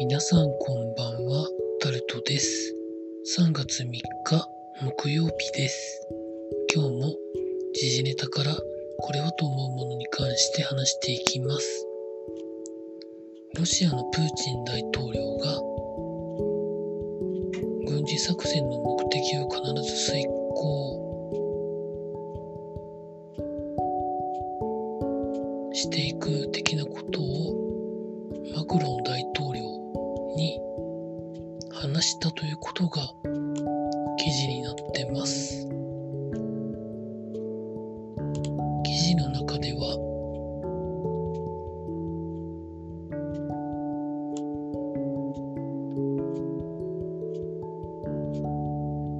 皆さんこんばんは、タルトです。3月3日木曜日です。今日も時事ネタからこれはと思うものに関して話していきます。ロシアのプーチン大統領が軍事作戦の記事の中では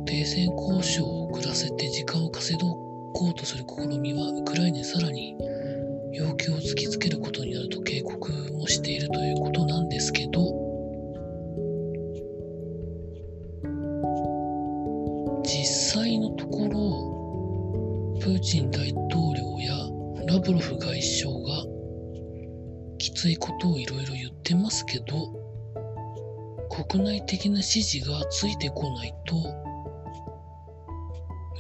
停戦交渉を遅らせて時間を稼ごうとする試みはウクライナにさらに要求を突きつけることになると警告もしているということなんですけど実際のところプーチン大ラブロフ外相がきついことをいろいろ言ってますけど国内的な支持がついてこないと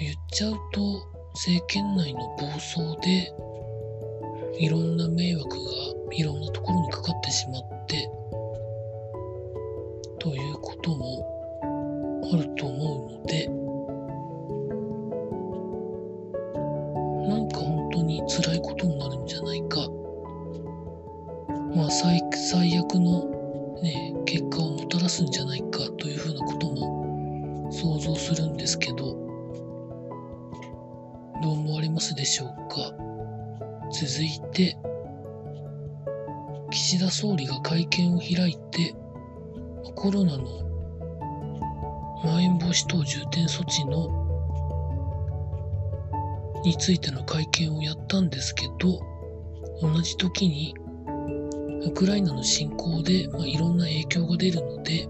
言っちゃうと政権内の暴走でいろんな迷惑がいろんなところにかかってしまってということもあると思うのでなんか辛いことになるんじゃないか。まあ最最悪のね結果をもたらすんじゃないかというふうなことも想像するんですけどどう思われますでしょうか。続いて岸田総理が会見を開いてコロナのまん延防止等重点措置のについての会見をやったんですけど同じ時にウクライナの侵攻で、まあ、いろんな影響が出るので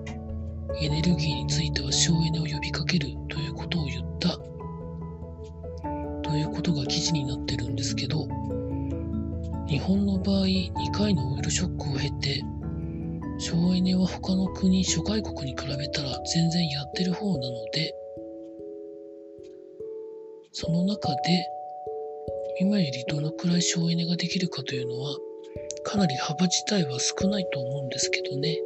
エネルギーについては省エネを呼びかけるということを言ったということが記事になってるんですけど日本の場合2回のオイルショックを経て省エネは他の国諸外国に比べたら全然やってる方なのでその中で今よりどのくらい省エネができるかというのはかなり幅自体は少ないと思うんですけどね。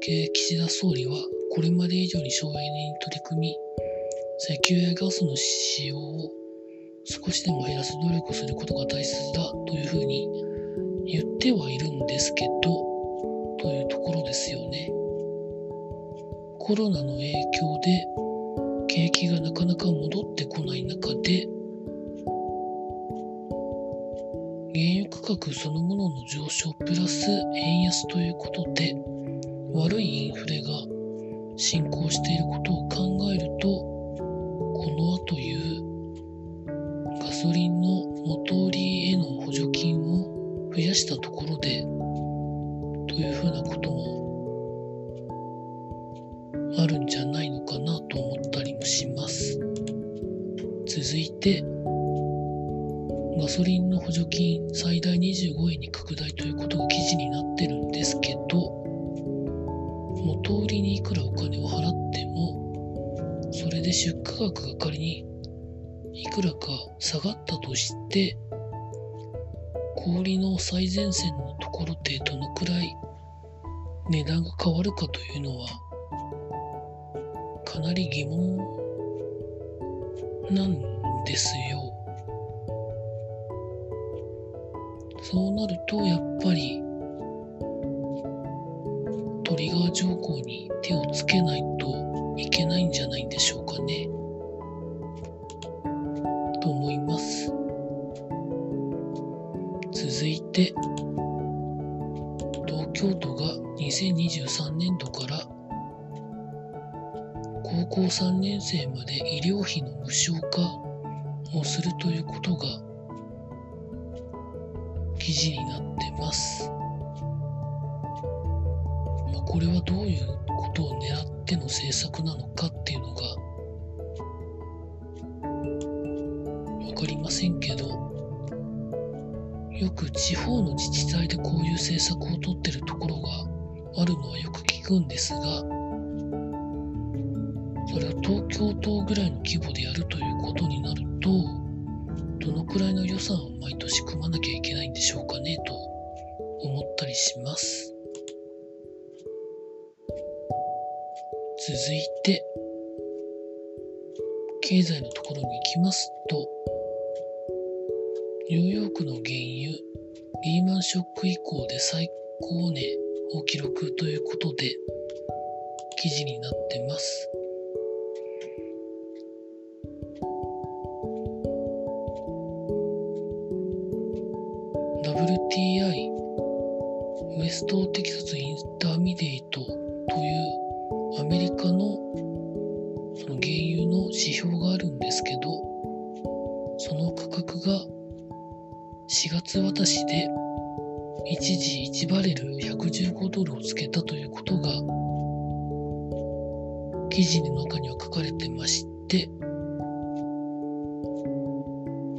で岸田総理はこれまで以上に省エネに取り組み石油やガスの使用を少しでも減らす努力をすることが大切だというふうに言ってはいるんですけどというところですよね。コロナの影響で景気がなかなか戻ってこない中で原油価格そのものの上昇プラス円安ということで悪いインフレが進行していることを考えるとこの後いうガソリンの元売りへの補助金を増やしたところでというふうなこともてガソリンの補助金最大25円に拡大ということが記事になってるんですけど元売りにいくらお金を払ってもそれで出荷額が仮にいくらか下がったとして小売りの最前線のところでどのくらい値段が変わるかというのはかなり疑問なんですよそうなるとやっぱりトリガー条項に手をつけないといけないんじゃないんでしょうかね。と思います。続いて、東京都が2023年度から高校3年生まで医療費の無償化をするということが記事になってます。まあ、これはどういうことを狙っての政策なのかっていうのが分かりませんけどよく地方の自治体でこういう政策をとってるところがあるのはよく聞くんですがそれを東京都ぐらいの規模でやるということになるとどのくらいの予算を毎年組まなきゃいけないんでしょうかねと思ったりします続いて経済のところに行きますとニューヨークの原油リーマンショック以降で最高値を記録ということで記事になってます。WTI ウエストテキサスインターミデイトというアメリカのその原油の指標があるんですけどその価格が4月渡しで一時1バレル115ドルをつけたということが記事の中には書かれてまして、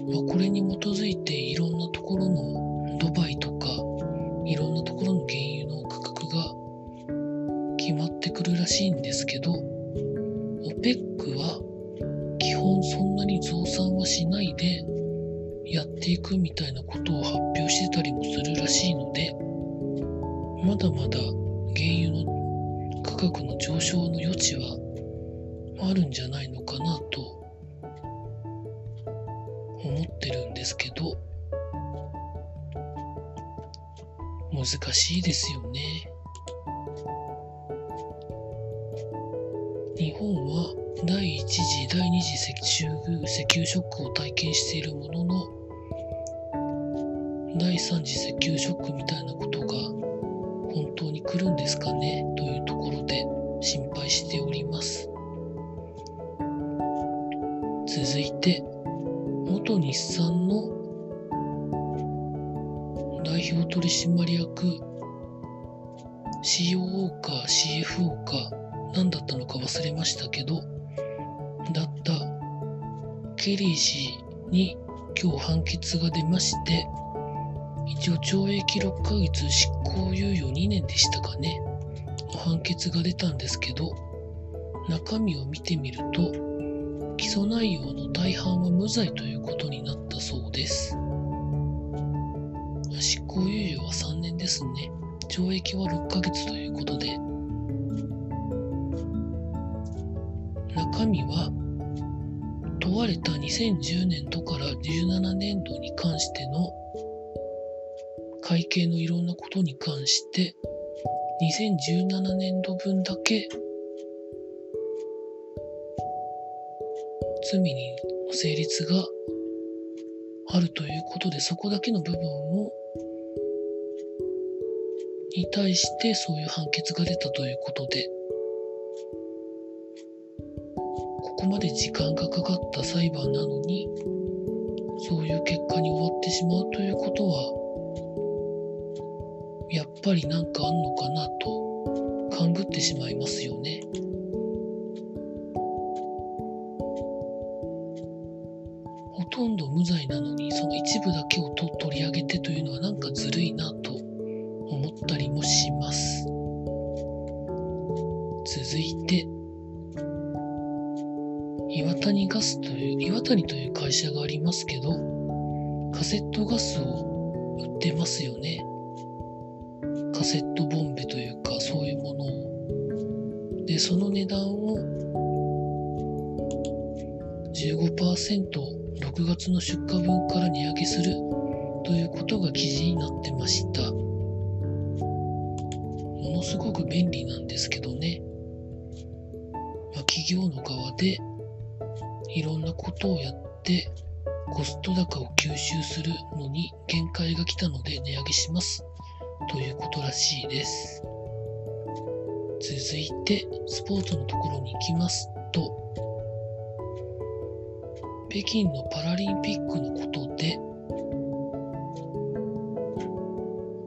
まあ、これに基づいていろんなところのらしいのでまだまだ原油の価格の上昇の余地はあるんじゃないのかなと思ってるんですけど難しいですよね。日本は第1次第2次石油石油ショックを体験しているものの第3次石油ショックみたいなことが本当に来るんですかね？というところで心配しております。続いて元日産の代表取締役 COO か CFO か何だったのか忘れましたけどだったケリー氏に今日判決が出まして一応懲役6ヶ月執行猶予2年でしたかね。判決が出たんですけど中身を見てみると起訴内容の大半は無罪ということになったそうです。執行猶予は3年ですね。懲役は6ヶ月ということで。中身は問われた2010年度から17年度に関しての会計のいろんなことに関して2017年度分だけ罪に成立があるということでそこだけの部分をに対してそういう判決が出たということでここまで時間がかかった裁判なのにそういう結果に終わってしまうということはぱりなんかあんのかなと勘ぐってしまいますよね。ほとんど無罪なのにその一部だけをと取り上げてというのはなんかずるいなと思ったりもします。続いて岩谷ガスという、岩谷という会社がありますけど、カセットガスを売ってますよね。セットボンベというか、そういうものを。で、その値段を15% 6月の出荷分から値上げするということが記事になってました。ものすごく便利なんですけどね。まあ、企業の側でいろんなことをやってコスト高を吸収するのに限界が来たので値上げしますということらしいです。続いてスポーツのところに行きますと北京のパラリンピックのことで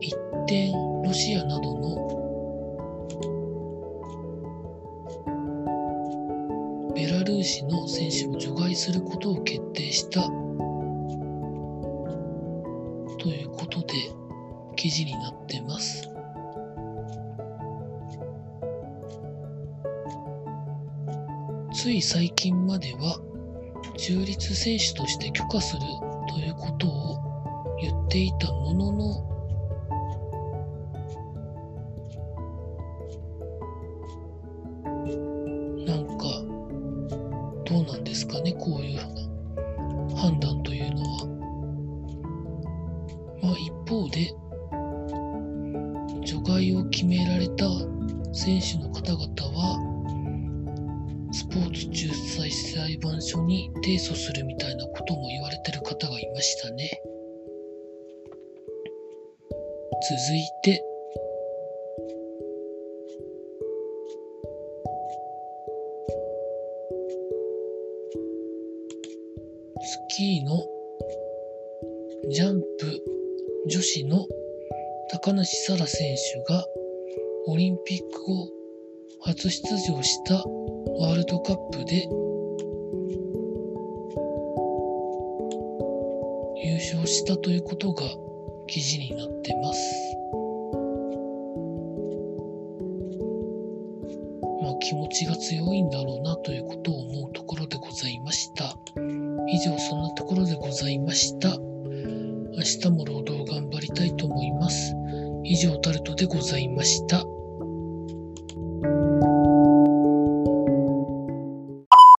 一点ロシアなどの士の選手を除外することを決定したとということで記事になっつい最近までは中立選手として許可するということを言っていたもののなんかどうなんですかねこういう判断というのは。まあ一方で除外を決められた選手の方々はスポーツ仲裁裁判所に提訴するみたいなことも言われてる方がいましたね。続いて、スキーのジャンプ女子の高梨沙羅選手がオリンピック後初出場したワールドカップで優勝したということが記事になってます。まあ気持ちが強いんだろうなということを思うところでございました。以上そんなところでございました。明日も労働頑張りたいと思います。以上タルトでございました。